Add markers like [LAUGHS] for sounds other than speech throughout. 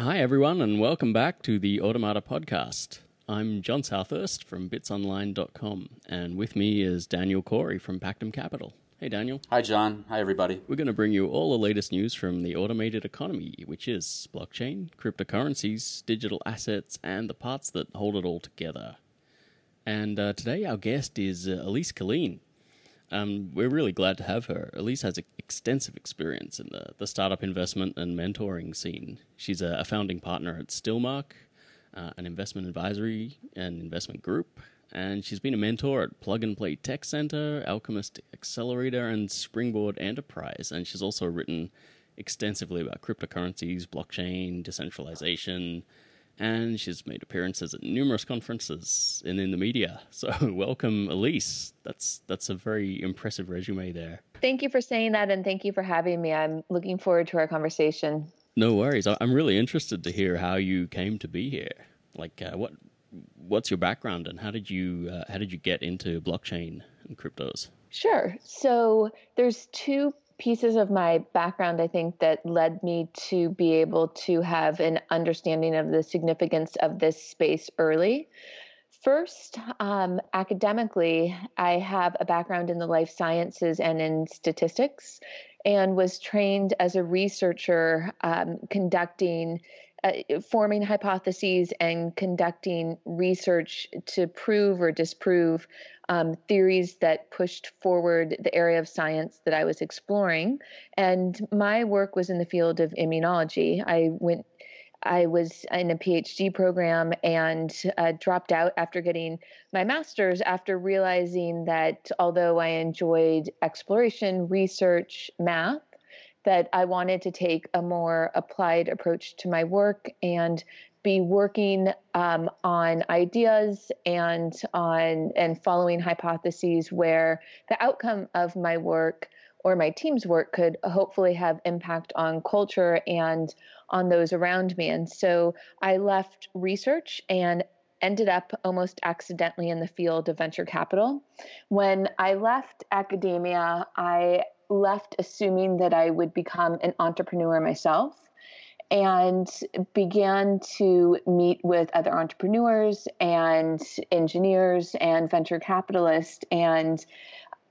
Hi, everyone, and welcome back to the Automata podcast. I'm John Southurst from bitsonline.com, and with me is Daniel Corey from Pactum Capital. Hey, Daniel. Hi, John. Hi, everybody. We're going to bring you all the latest news from the automated economy, which is blockchain, cryptocurrencies, digital assets, and the parts that hold it all together. And uh, today, our guest is uh, Alyse Killeen. Um, we're really glad to have her. Alyse has extensive experience in the, the startup investment and mentoring scene. She's a, a founding partner at Stillmark, uh, an investment advisory and investment group, and she's been a mentor at Plug and Play Tech Center, Alchemist Accelerator, and Springboard Enterprise. And she's also written extensively about cryptocurrencies, blockchain, decentralization, and she's made appearances at numerous conferences and in the media. [LAUGHS] So welcome, Alyse. That's that's a very impressive resume there. Thank you for saying that, and thank you for having me. I'm looking forward to our conversation. No worries. I'm really interested to hear how you came to be here. Like, uh, what what's your background, and how did you uh, how did you get into blockchain and cryptos? Sure. So there's two pieces of my background, I think, that led me to be able to have an understanding of the significance of this space early. First, um, academically, I have a background in the life sciences and in statistics, and was trained as a researcher um, conducting uh, forming hypotheses and conducting research to prove or disprove um, theories that pushed forward the area of science that I was exploring. And my work was in the field of immunology. I went I was in a PhD program and uh, dropped out after getting my master's after realizing that although I enjoyed exploration, research, math, that I wanted to take a more applied approach to my work and be working um, on ideas and on and following hypotheses where the outcome of my work or my team's work could hopefully have impact on culture and on those around me. And so I left research and ended up almost accidentally in the field of venture capital. When I left academia, I left assuming that I would become an entrepreneur myself and began to meet with other entrepreneurs and engineers and venture capitalists. And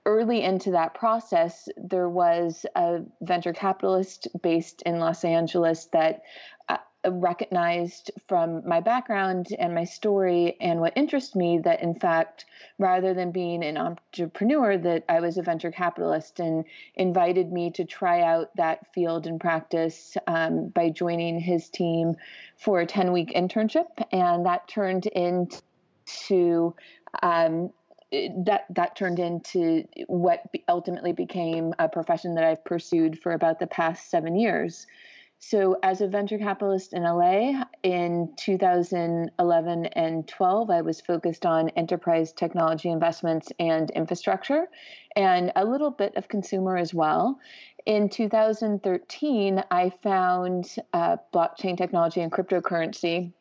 early into that process, there was a venture capitalist based in Los Angeles that uh, recognized from my background and my story and what interests me that in fact rather than being an entrepreneur that i was a venture capitalist and invited me to try out that field and practice um, by joining his team for a 10 week internship and that turned into um, that that turned into what ultimately became a profession that I've pursued for about the past seven years. So, as a venture capitalist in LA in 2011 and 12, I was focused on enterprise technology investments and infrastructure, and a little bit of consumer as well. In 2013, I found uh, blockchain technology and cryptocurrency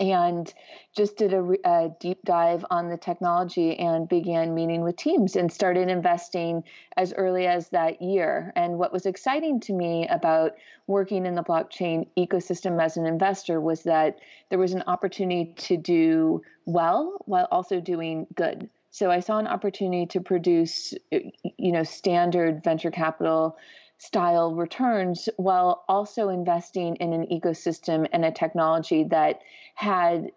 and just did a, a, deep dive on the technology and began meeting with teams and started investing as early as that year. And what was exciting to me about working in the blockchain ecosystem as an investor was that there was an opportunity to do well while also doing good. So I saw an opportunity to produce, you know, standard venture capital style returns while also investing in an ecosystem and a technology that had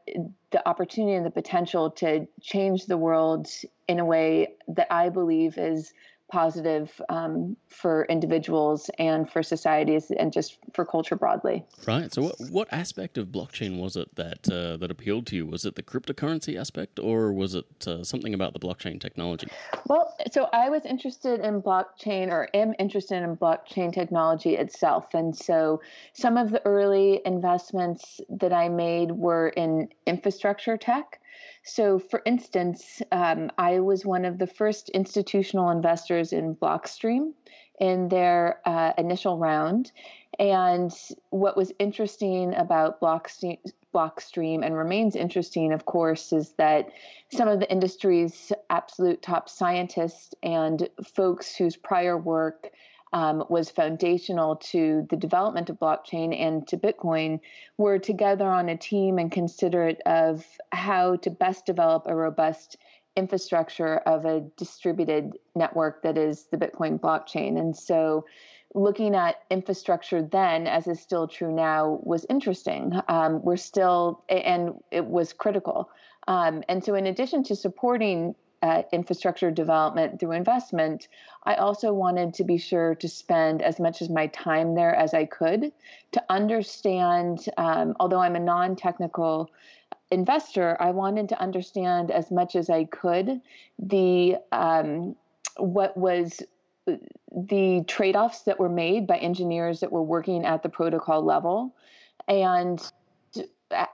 the opportunity and the potential to change the world in a way that I believe is positive um, for individuals and for societies and just for culture broadly. Right. So, what, what aspect of blockchain was it that uh, that appealed to you? Was it the cryptocurrency aspect, or was it uh, something about the blockchain technology? Well, so I was interested in blockchain, or am interested in blockchain technology itself, and so some of the early investments that I made were in infrastructure tech. So, for instance, um, I was one of the first institutional investors in Blockstream in their uh, initial round. And what was interesting about Blockstream, Blockstream and remains interesting, of course, is that some of the industry's absolute top scientists and folks whose prior work um, was foundational to the development of blockchain and to Bitcoin were together on a team and considerate of how to best develop a robust infrastructure of a distributed network that is the Bitcoin blockchain. And so looking at infrastructure then, as is still true now, was interesting. Um, we're still, and it was critical. Um, and so, in addition to supporting uh, infrastructure development through investment, I also wanted to be sure to spend as much of my time there as I could to understand, um, although I'm a non technical investor, I wanted to understand as much as I could the um, what was the trade offs that were made by engineers that were working at the protocol level and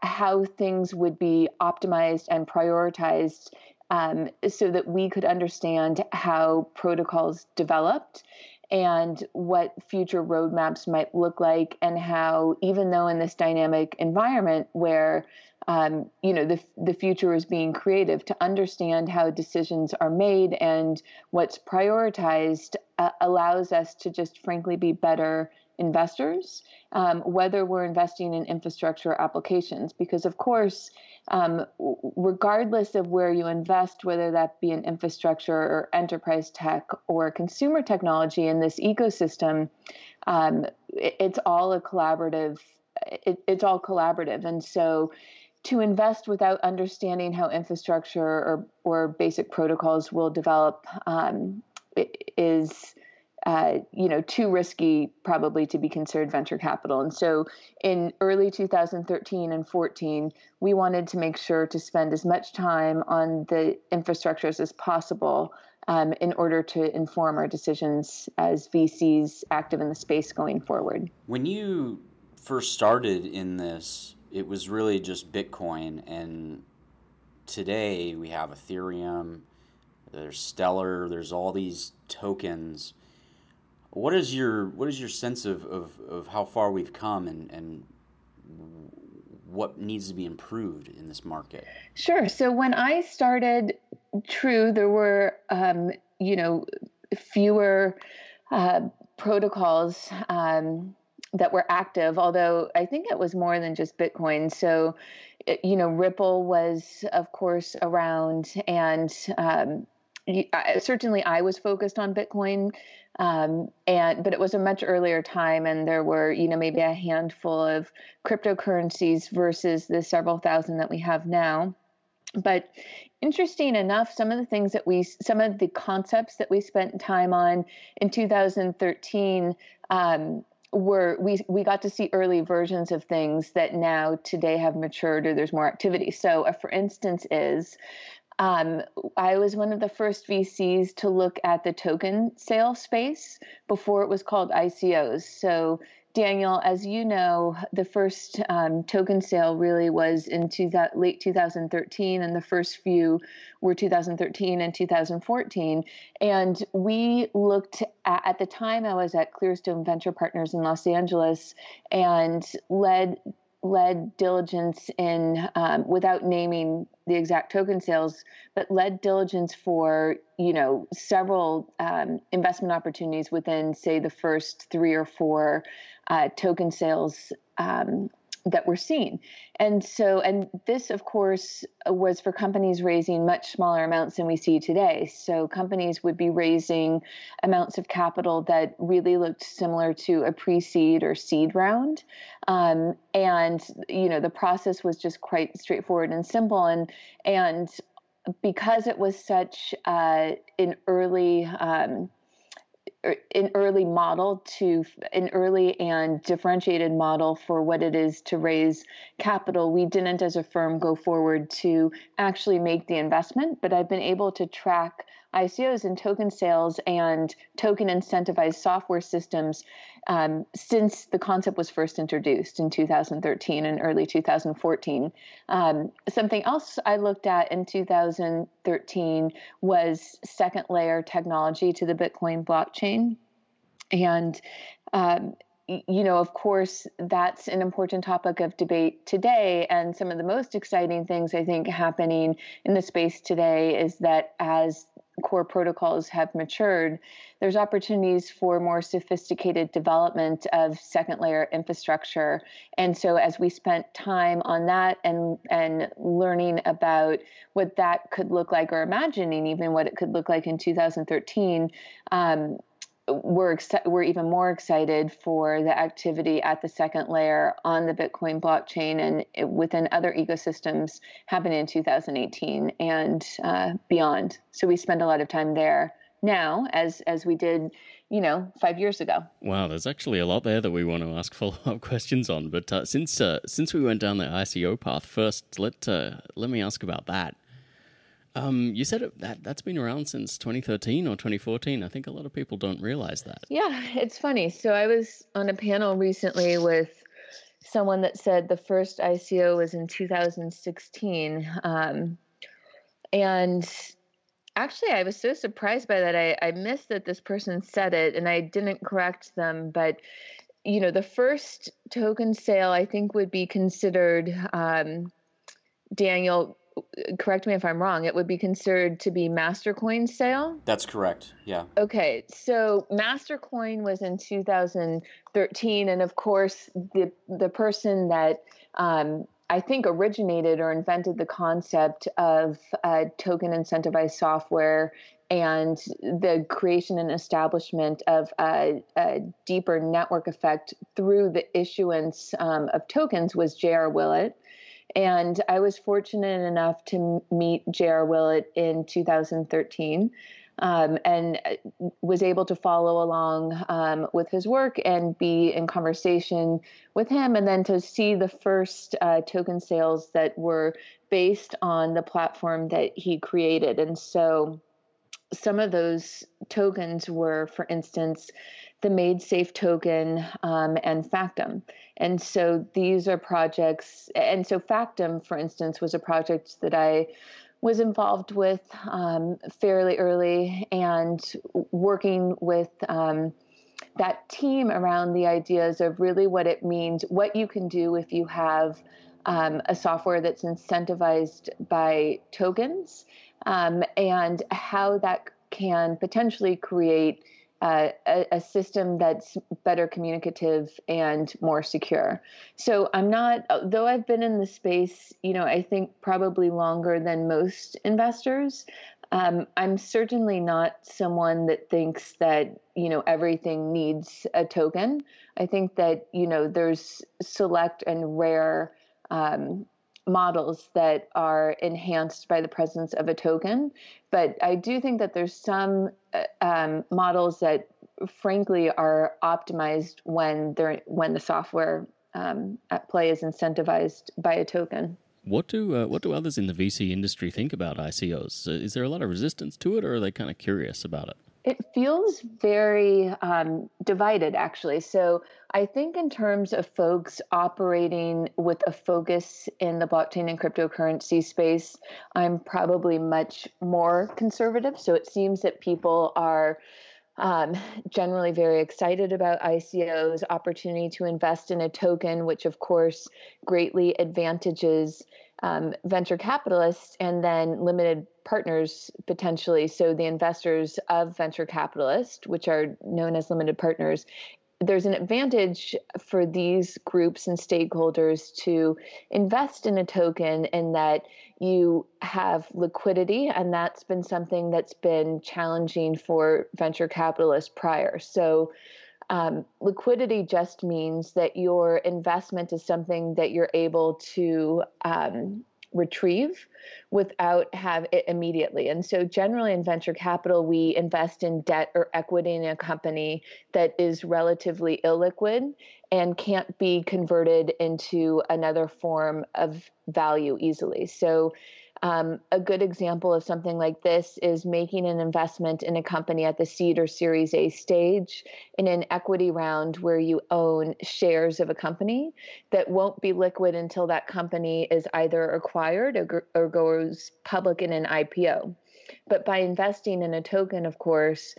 how things would be optimized and prioritized um, so that we could understand how protocols developed and what future roadmaps might look like, and how, even though in this dynamic environment where um, you know the the future is being creative, to understand how decisions are made and what's prioritized uh, allows us to just frankly be better investors, um, whether we're investing in infrastructure applications, because of course um, regardless of where you invest, whether that be in infrastructure or enterprise tech or consumer technology in this ecosystem, um, it, it's all a collaborative. It, it's all collaborative, and so to invest without understanding how infrastructure or or basic protocols will develop um, is uh, you know, too risky probably to be considered venture capital. And so in early 2013 and 14, we wanted to make sure to spend as much time on the infrastructures as possible um, in order to inform our decisions as VCs active in the space going forward. When you first started in this, it was really just Bitcoin. And today we have Ethereum, there's Stellar, there's all these tokens what is your what is your sense of, of, of how far we've come and, and what needs to be improved in this market? Sure. So when I started, true, there were um, you know fewer uh, protocols um, that were active. Although I think it was more than just Bitcoin. So you know, Ripple was of course around, and um, certainly I was focused on Bitcoin um, and but it was a much earlier time, and there were you know maybe a handful of cryptocurrencies versus the several thousand that we have now. But interesting enough, some of the things that we, some of the concepts that we spent time on in 2013 um, were we we got to see early versions of things that now today have matured or there's more activity. So, uh, for instance, is um, I was one of the first VCs to look at the token sale space before it was called ICOs. So, Daniel, as you know, the first um, token sale really was in two, late 2013, and the first few were 2013 and 2014. And we looked at, at the time, I was at Clearstone Venture Partners in Los Angeles and led led diligence in um, without naming the exact token sales but led diligence for you know several um, investment opportunities within say the first three or four uh, token sales um, that we're seeing. And so, and this, of course, was for companies raising much smaller amounts than we see today. So, companies would be raising amounts of capital that really looked similar to a pre seed or seed round. Um, and, you know, the process was just quite straightforward and simple. And, and, because it was such uh, an early um, Er, an early model to an early and differentiated model for what it is to raise capital. We didn't, as a firm, go forward to actually make the investment, but I've been able to track ICOs and token sales and token incentivized software systems um, since the concept was first introduced in 2013 and early 2014. Um, something else I looked at in 2013 was second layer technology to the Bitcoin blockchain. And um, you know, of course, that's an important topic of debate today. And some of the most exciting things I think happening in the space today is that as core protocols have matured, there's opportunities for more sophisticated development of second layer infrastructure. And so as we spent time on that and and learning about what that could look like or imagining even what it could look like in 2013, um, we're ex- we're even more excited for the activity at the second layer on the Bitcoin blockchain and it, within other ecosystems happening in 2018 and uh, beyond. So we spend a lot of time there now, as as we did, you know, five years ago. Wow, there's actually a lot there that we want to ask [LAUGHS] follow up questions on. But uh, since uh, since we went down the ICO path first, let uh, let me ask about that. Um, you said it, that that's been around since 2013 or 2014. I think a lot of people don't realize that. Yeah, it's funny. So I was on a panel recently with someone that said the first ICO was in 2016, um, and actually I was so surprised by that. I, I missed that this person said it, and I didn't correct them, but you know, the first token sale I think would be considered. Um, Daniel correct me if I'm wrong, it would be considered to be Mastercoin sale. That's correct. Yeah. Okay, so Mastercoin was in 2013, and of course, the the person that um, I think originated or invented the concept of uh, token incentivized software and the creation and establishment of a, a deeper network effect through the issuance um, of tokens was J.R. Willett. And I was fortunate enough to meet J.R. Willett in 2013. Um, and uh, was able to follow along um, with his work and be in conversation with him, and then to see the first uh, token sales that were based on the platform that he created. And so some of those tokens were, for instance, the MaidSafe token um, and Factom. And so these are projects, and so Factom, for instance, was a project that I was involved with um, fairly early and working with um, that team around the ideas of really what it means, what you can do if you have um, a software that's incentivized by tokens, um, and how that can potentially create uh, a, a, system that's better communicative and more secure. So I'm not, though I've been in the space, you know, I think probably longer than most investors. Um, I'm certainly not someone that thinks that you know everything needs a token. I think that you know there's select and rare um, models that are enhanced by the presence of a token. But I do think that there's some uh, um, models that, frankly, are optimized when they're when the software um, at play is incentivized by a token. What do uh, what do others in the VC industry think about ICOs? Uh, is there a lot of resistance to it, or are they kind of curious about it? It feels very um, divided, actually. So I think, in terms of folks operating with a focus in the blockchain and cryptocurrency space, I'm probably much more conservative. So it seems that people are. Um, generally very excited about ICO's opportunity to invest in a token, which of course greatly advantages um, venture capitalists and then limited partners potentially. So the investors of venture capitalists, which are known as limited partners, there's an advantage for these groups and stakeholders to invest in a token in that you have liquidity, and that's been something that's been challenging for venture capitalists prior. So, um, liquidity just means that your investment is something that you're able to um, retrieve without have it immediately. And so generally in venture capital, we invest in debt or equity in a company that is relatively illiquid and can't be converted into another form of value easily. So um, a good example of something like this is making an investment in a company at the seed or series A stage in an equity round where you own shares of a company that won't be liquid until that company is either acquired or, or goes public in an IPO. But by investing in a token, of course,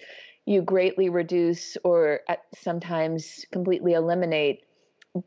you greatly reduce or sometimes completely eliminate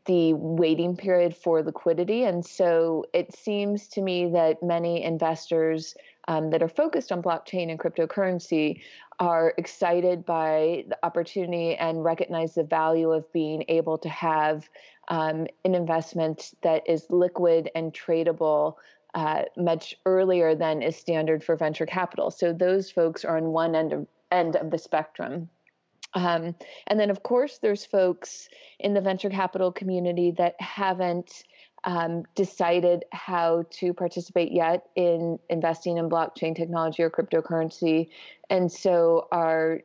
the waiting period for liquidity. And so it seems to me that many investors um, that are focused on blockchain and cryptocurrency are excited by the opportunity and recognize the value of being able to have um, an investment that is liquid and tradable uh, much earlier than is standard for venture capital. So those folks are on one end of end of the spectrum. Um, and then, of course, there's folks in the venture capital community that haven't um, decided how to participate yet in investing in blockchain technology or cryptocurrency, and so are,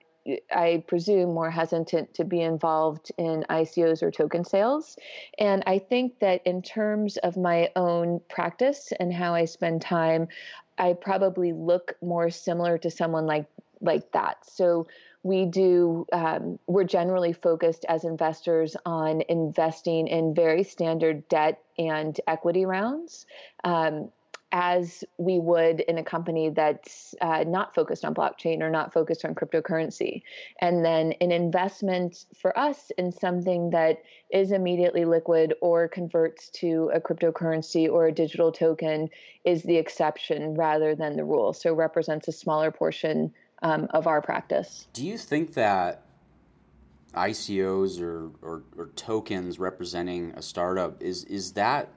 I presume, more hesitant to be involved in ICOs or token sales. And I think that in terms of my own practice and how I spend time, I probably look more similar to someone like like that. So we do um, we're generally focused as investors on investing in very standard debt and equity rounds um, as we would in a company that's uh, not focused on blockchain or not focused on cryptocurrency. And then an investment for us in something that is immediately liquid or converts to a cryptocurrency or a digital token is the exception rather than the rule. So represents a smaller portion um, of our practice. Do you think that ICOs or, or, or, tokens representing a startup is is that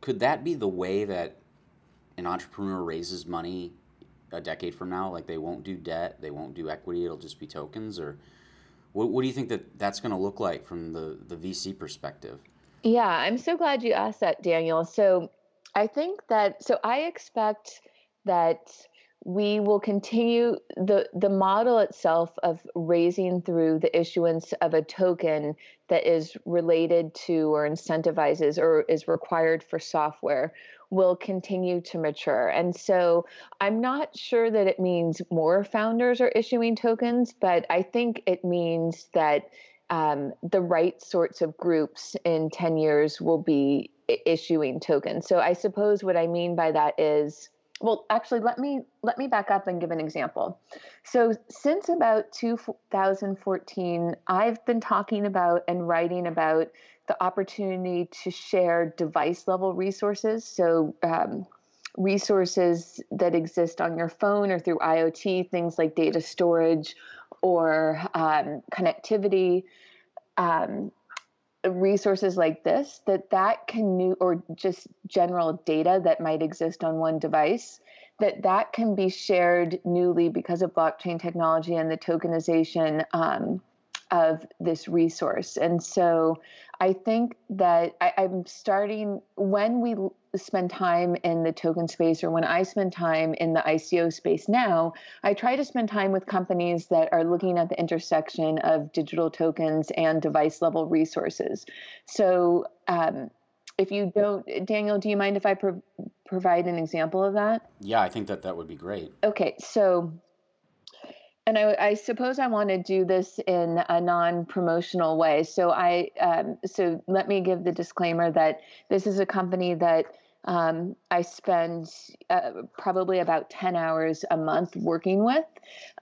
could that be the way that an entrepreneur raises money a decade from now? Like they won't do debt, they won't do equity, it'll just be tokens, or what, what do you think that that's going to look like from the the VC perspective? Yeah, I'm so glad you asked that, Daniel. So I think that so I expect that we will continue the the model itself of raising through the issuance of a token that is related to or incentivizes or is required for software will continue to mature. And so I'm not sure that it means more founders are issuing tokens, but I think it means that um, the right sorts of groups in 10 years will be issuing tokens. So I suppose what I mean by that is well actually let me let me back up and give an example. So since about 2014 i've been talking about and writing about the opportunity to share device level resources. So um, resources that exist on your phone or through iot things like data storage or um, connectivity. Um, resources like this that that can new or just general data that might exist on one device that that can be shared newly because of blockchain technology and the tokenization um, of this resource. And so i think that I, i'm starting when we spend time in the token space or when I spend time in the ICO space now, I try to spend time with companies that are looking at the intersection of digital tokens and device level resources. So, um, if you don't, Daniel, do you mind if I pro- provide an example of that? Yeah, I think that that would be great. Okay, so and I, I, suppose I want to do this in a non-promotional way. So I, um, so let me give the disclaimer that this is a company that um, I spend uh, probably about 10 hours a month working with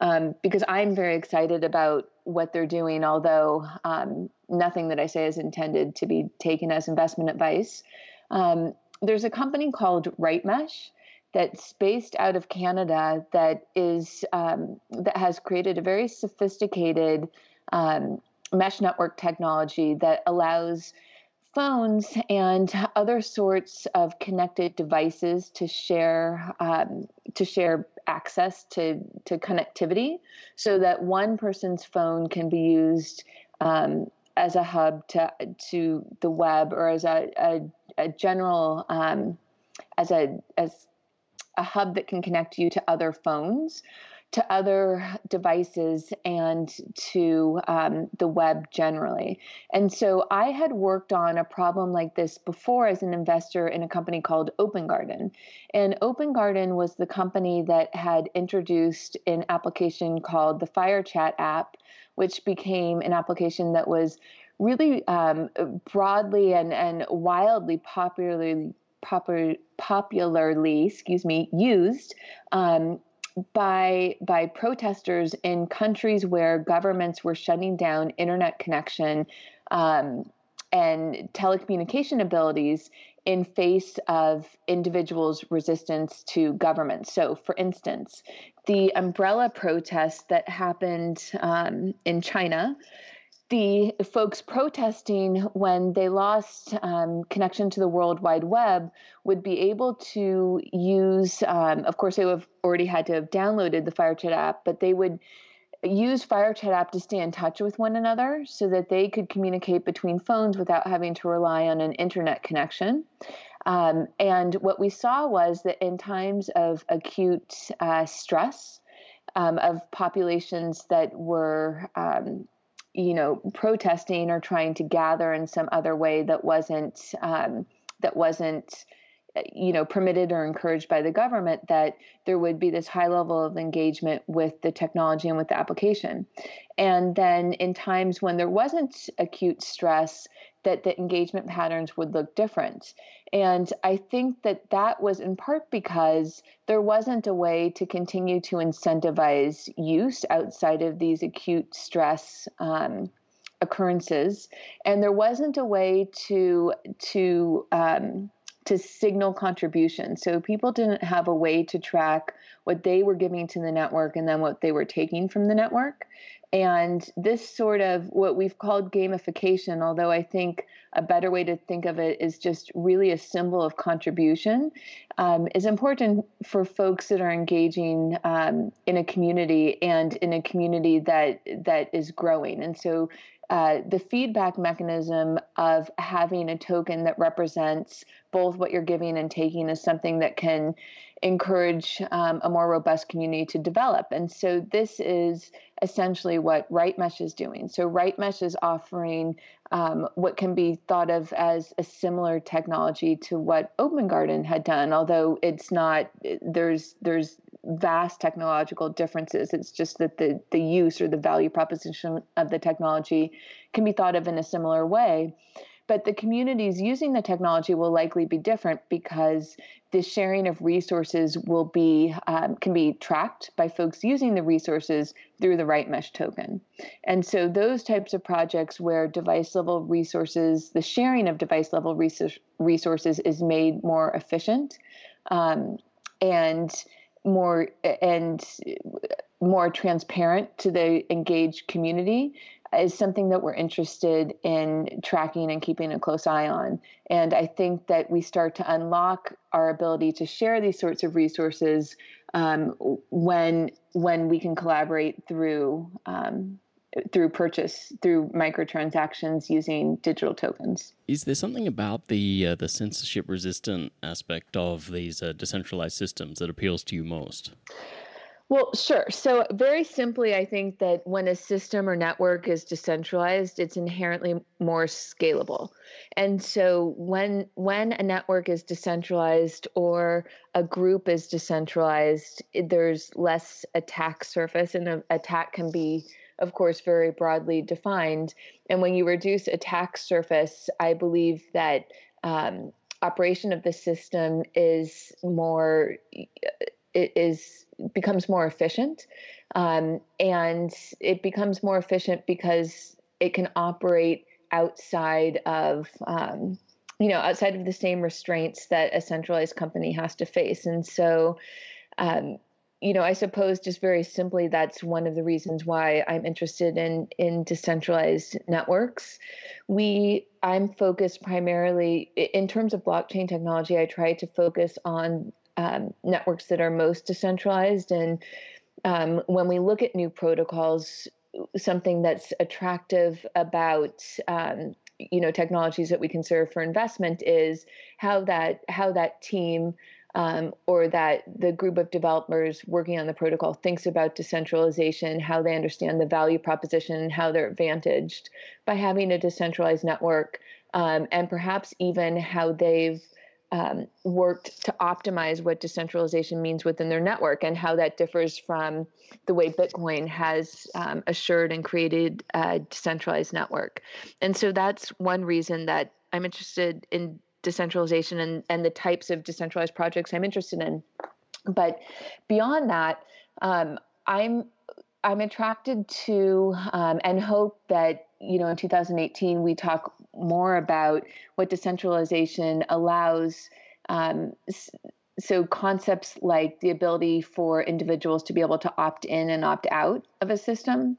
um, because I'm very excited about what they're doing, although um, nothing that I say is intended to be taken as investment advice. Um, there's a company called RightMesh that's based out of Canada that is um, that has created a very sophisticated um, mesh network technology that allows phones and other sorts of connected devices to share um, to share access to to connectivity, so that one person's phone can be used um, as a hub to to the web or as a a, a general um, as a as a hub that can connect you to other phones to other devices and to um, the web generally. And so I had worked on a problem like this before as an investor in a company called Open Garden. And Open Garden was the company that had introduced an application called the FireChat app, which became an application that was really um, broadly and, and wildly popularly popular, popularly, excuse me, used um, by by protesters in countries where governments were shutting down internet connection um, and telecommunication abilities in face of individuals' resistance to government. So, for instance, the umbrella protest that happened um, in China the folks protesting when they lost um, connection to the World Wide Web would be able to use, um, of course, they would have already had to have downloaded the FireChat app, but they would use FireChat app to stay in touch with one another so that they could communicate between phones without having to rely on an internet connection. Um, and what we saw was that in times of acute uh, stress, um, of populations that were um, you know, protesting or trying to gather in some other way that wasn't um, that wasn't you know permitted or encouraged by the government that there would be this high level of engagement with the technology and with the application and then in times when there wasn't acute stress that the engagement patterns would look different. And I think that that was in part because there wasn't a way to continue to incentivize use outside of these acute stress um, occurrences, and there wasn't a way to to um, to signal contribution. So people didn't have a way to track what they were giving to the network and then what they were taking from the network. And this sort of what we've called gamification, although I think a better way to think of it is just really a symbol of contribution, um, is important for folks that are engaging um, in a community and in a community that that is growing. And so uh, the feedback mechanism of having a token that represents both what you're giving and taking is something that can encourage um, a more robust community to develop. And so this is essentially what RightMesh is doing. So RightMesh is offering um, what can be thought of as a similar technology to what Open Garden had done, although it's not. There's there's vast technological differences. It's just that the the use or the value proposition of the technology can be thought of in a similar way. But the communities using the technology will likely be different because the sharing of resources will be um, can be tracked by folks using the resources through the RightMesh token. And so those types of projects where device level resources, the sharing of device level resources is made more efficient um, and more and more transparent to the engaged community is something that we're interested in tracking and keeping a close eye on. And I think that we start to unlock our ability to share these sorts of resources um, when when we can collaborate through um, through purchase through microtransactions using digital tokens. Is there something about the uh, the censorship resistant aspect of these uh, decentralized systems that appeals to you most? Well, sure. So, very simply, I think that when a system or network is decentralized, it's inherently more scalable. And so, when when a network is decentralized or a group is decentralized, there's less attack surface, and an attack can be, of course, very broadly defined. And when you reduce attack surface, I believe that um, operation of the system is more is becomes more efficient. Um, and it becomes more efficient because it can operate outside of, um, you know, outside of the same restraints that a centralized company has to face. And so, um, you know, I suppose just very simply, that's one of the reasons why I'm interested in in decentralized networks. We, I'm focused primarily in terms of blockchain technology. I try to focus on um, networks that are most decentralized. And um, when we look at new protocols, something that's attractive about um, you know technologies that we consider for investment is how that how that team um, or that the group of developers working on the protocol thinks about decentralization, how they understand the value proposition, how they're advantaged by having a decentralized network, um, and perhaps even how they've um, worked to optimize what decentralization means within their network and how that differs from the way Bitcoin has um, assured and created a decentralized network. And so that's one reason that I'm interested in decentralization and, and the types of decentralized projects I'm interested in. But beyond that, um, I'm I'm attracted to um, and hope that you know in 2018 we talk more about what decentralization allows. Um, so concepts like the ability for individuals to be able to opt in and opt out of a system,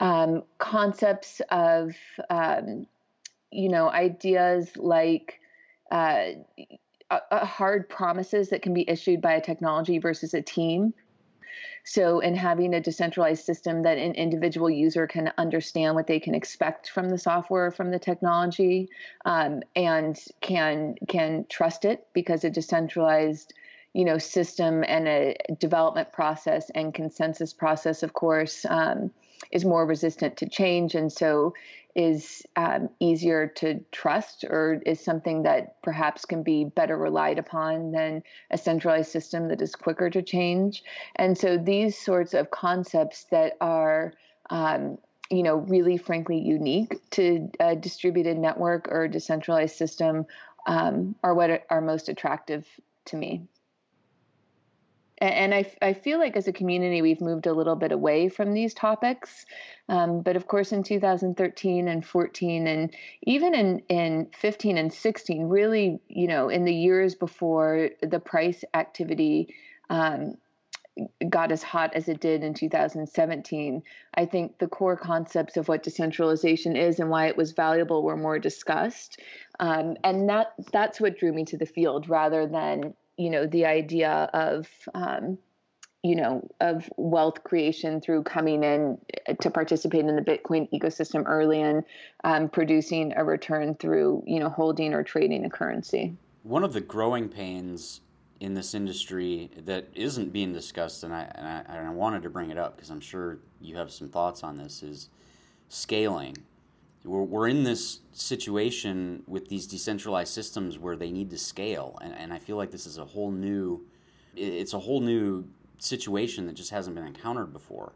um, concepts of um, you know ideas like uh, hard promises that can be issued by a technology versus a team. So, in having a decentralized system that an individual user can understand what they can expect from the software, from the technology, um, and can can trust it because a decentralized you know system and a development process and consensus process, of course, um, is more resistant to change, and so is um, easier to trust or is something that perhaps can be better relied upon than a centralized system that is quicker to change. And so these sorts of concepts that are um, you know, really frankly unique to a distributed network or a decentralized system um, are what are most attractive to me and I, I feel like as a community we've moved a little bit away from these topics um, but of course in 2013 and 14 and even in, in 15 and 16 really you know in the years before the price activity um, got as hot as it did in 2017 i think the core concepts of what decentralization is and why it was valuable were more discussed um, and that that's what drew me to the field rather than you know the idea of um, you know of wealth creation through coming in to participate in the bitcoin ecosystem early and um, producing a return through you know holding or trading a currency. One of the growing pains in this industry that isn't being discussed and i, and I, and I wanted to bring it up because i'm sure you have some thoughts on this is scaling we're, we're in this situation with these decentralized systems where they need to scale. And, and i feel like this is a whole new it's a whole new situation that just hasn't been encountered before.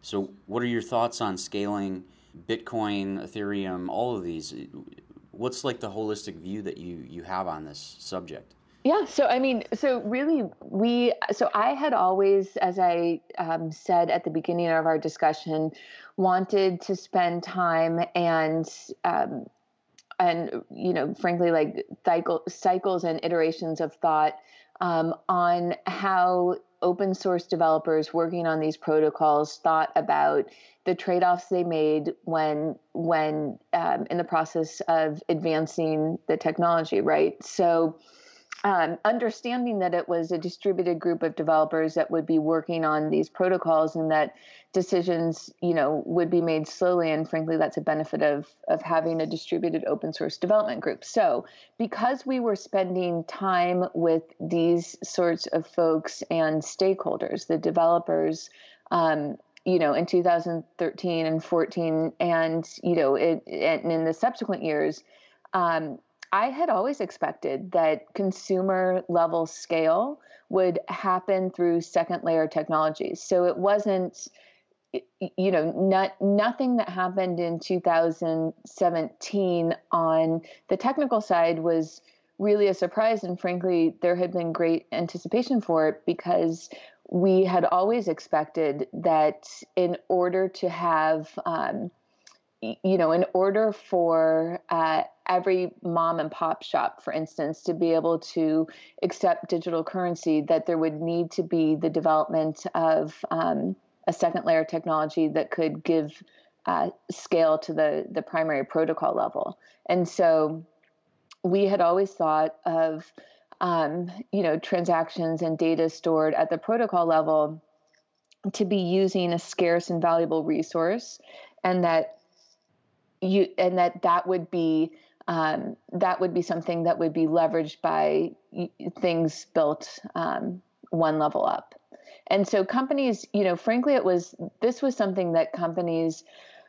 So what are your thoughts on scaling bitcoin ethereum all of these? What's like the holistic view that you you have on this subject yeah, so I mean, so really, we, so I had always, as I um, said at the beginning of our discussion, wanted to spend time and, um, and you know, frankly, like cycle, cycles and iterations of thought um, on how open source developers working on these protocols thought about the trade-offs they made when when um, in the process of advancing the technology, right? So um, understanding that it was a distributed group of developers that would be working on these protocols and that decisions you know would be made slowly and frankly that's a benefit of of having a distributed open source development group. So because we were spending time with these sorts of folks and stakeholders the developers um, you know in 2013 and 14 and you know it, and in the subsequent years um, I had always expected that consumer level scale would happen through second layer technologies. So it wasn't, you know, not, nothing that happened in 2017 on the technical side was really a surprise. And frankly, there had been great anticipation for it because we had always expected that in order to have, um, you know, in order for uh, every mom and pop shop, for instance, to be able to accept digital currency, that there would need to be the development of um, a second layer technology that could give uh, scale to the the primary protocol level. And so, we had always thought of um, you know transactions and data stored at the protocol level to be using a scarce and valuable resource, and that you and that that would be um, that would be something that would be leveraged by things built um, one level up. And so companies, you know, frankly, it was this was something that companies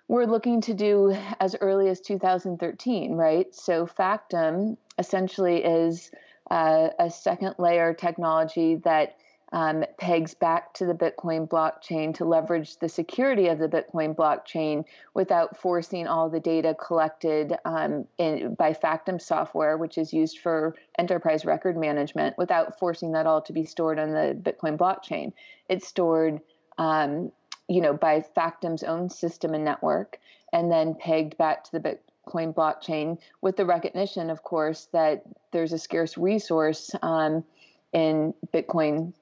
were looking to do as early as 2013, right? So Factom essentially is uh, a second layer technology that um, pegs back to the Bitcoin blockchain to leverage the security of the Bitcoin blockchain without forcing all the data collected um, in, by Factom software, which is used for enterprise record management, without forcing that all to be stored on the Bitcoin blockchain. It's stored, um, you know, by Factom's own system and network, and then pegged back to the Bitcoin blockchain with the recognition, of course, that there's a scarce resource um, in Bitcoin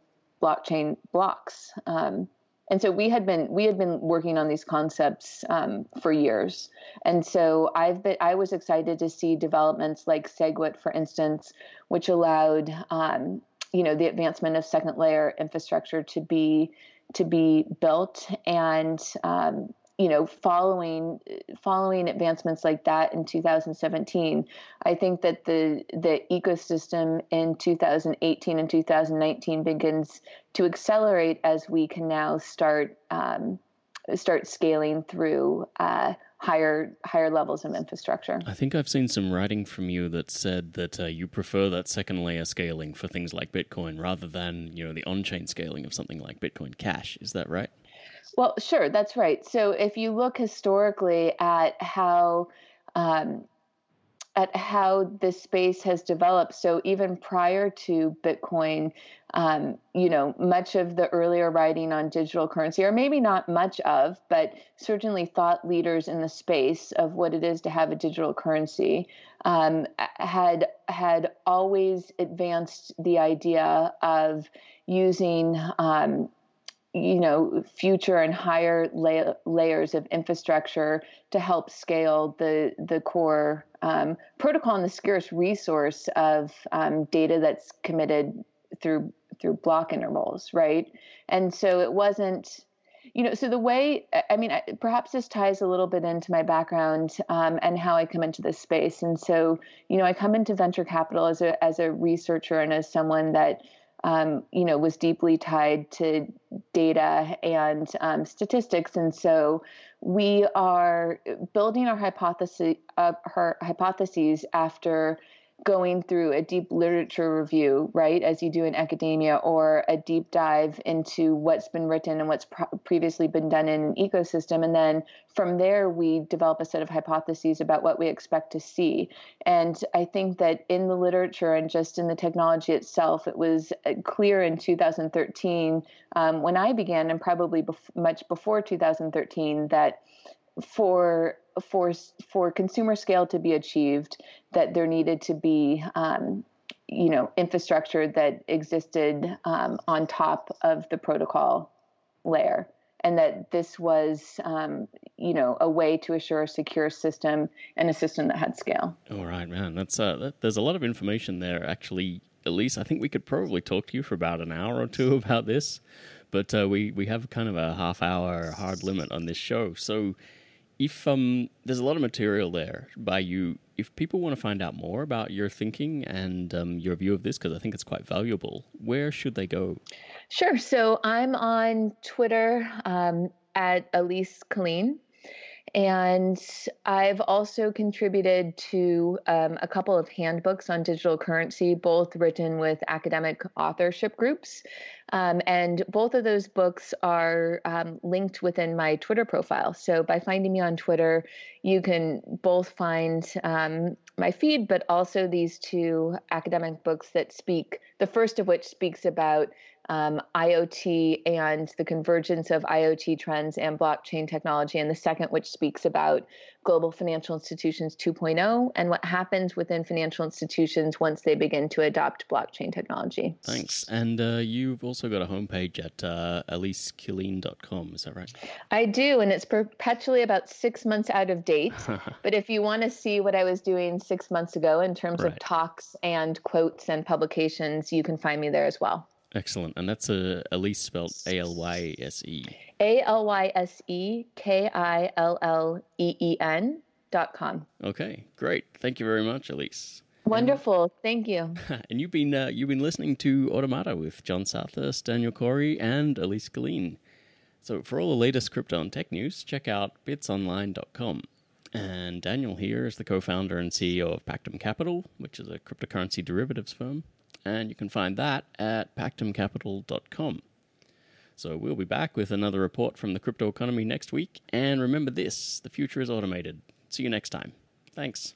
blockchain blocks. Um, and so we had been we had been working on these concepts um, for years and so i've been i was excited to see developments like segwit for instance which allowed um, you know the advancement of second layer infrastructure to be to be built and um, you know following following advancements like that in 2017 i think that the the ecosystem in 2018 and 2019 begins to accelerate as we can now start um, start scaling through uh, higher higher levels of infrastructure. I think I've seen some writing from you that said that uh, you prefer that second layer scaling for things like Bitcoin rather than you know the on-chain scaling of something like Bitcoin Cash. Is that right? Well, sure, that's right. So if you look historically at how um, at how this space has developed. So even prior to Bitcoin, um, you know, much of the earlier writing on digital currency, or maybe not much of, but certainly thought leaders in the space of what it is to have a digital currency, um, had had always advanced the idea of using um, you know future and higher la- layers of infrastructure to help scale the the core um, protocol and the scarce resource of um, data that's committed through through block intervals right? And so it wasn't you know so the way i mean perhaps this ties a little bit into my background um, and how i come into this space. And so you know i come into venture capital as a as a researcher and as someone that um, you know, was deeply tied to data and um, statistics, and so we are building our hypothesis, uh, her hypotheses after going through a deep literature review, right, as you do in academia, or a deep dive into what's been written and what's pro- previously been done in an ecosystem. And then from there, we develop a set of hypotheses about what we expect to see. And I think that in the literature and just in the technology itself, it was uh, clear in 2013 um, when I began, and probably bef- much before 2013, that for for for consumer scale to be achieved, that there needed to be um, you know infrastructure that existed um, on top of the protocol layer. And that this was um, you know a way to assure a secure system and a system that had scale. All right man. That's uh that, there's a lot of information there actually. Alyse i think we could probably talk to you for about an hour or two [LAUGHS] about this. But uh, we we have kind of a half hour hard limit on this show. So if um, there's a lot of material there by you, if people want to find out more about your thinking and um, your view of this, because I think it's quite valuable, where should they go? Sure. So I'm on Twitter um, at Alyse Killeen. And I've also contributed to um, a couple of handbooks on digital currency, both written with academic authorship groups. Um, and both of those books are um, linked within my Twitter profile. So by finding me on Twitter, you can both find um, my feed, but also these two academic books that speak, the first of which speaks about um, IoT and the convergence of IoT trends and blockchain technology, and the second, which speaks about global financial institutions 2.0 and what happens within financial institutions once they begin to adopt blockchain technology. Thanks. And uh, you've also got a homepage at uh, alysekilleen.com, is that right? I do, and it's perpetually about six months out of date. [LAUGHS] but if you want to see what I was doing six months ago in terms right. of talks and quotes and publications, you can find me there as well. Excellent. And that's a Alyse spelled A L Y S E. A L Y S E K I L L E E N dot com. Okay, great. Thank you very much, Alyse. Wonderful. Thank you. [LAUGHS] and you've been uh, you've been listening to Automata with Jon Southurst, Daniel Cawrey, and Alyse Killeen. So for all the latest crypto and tech news, check out bitsonline.com. And Daniel here is the co-founder and CEO of Pactum Capital, which is a cryptocurrency derivatives firm and you can find that at pactumcapital.com. So we'll be back with another report from the crypto economy next week. And remember this the future is automated. See you next time. Thanks.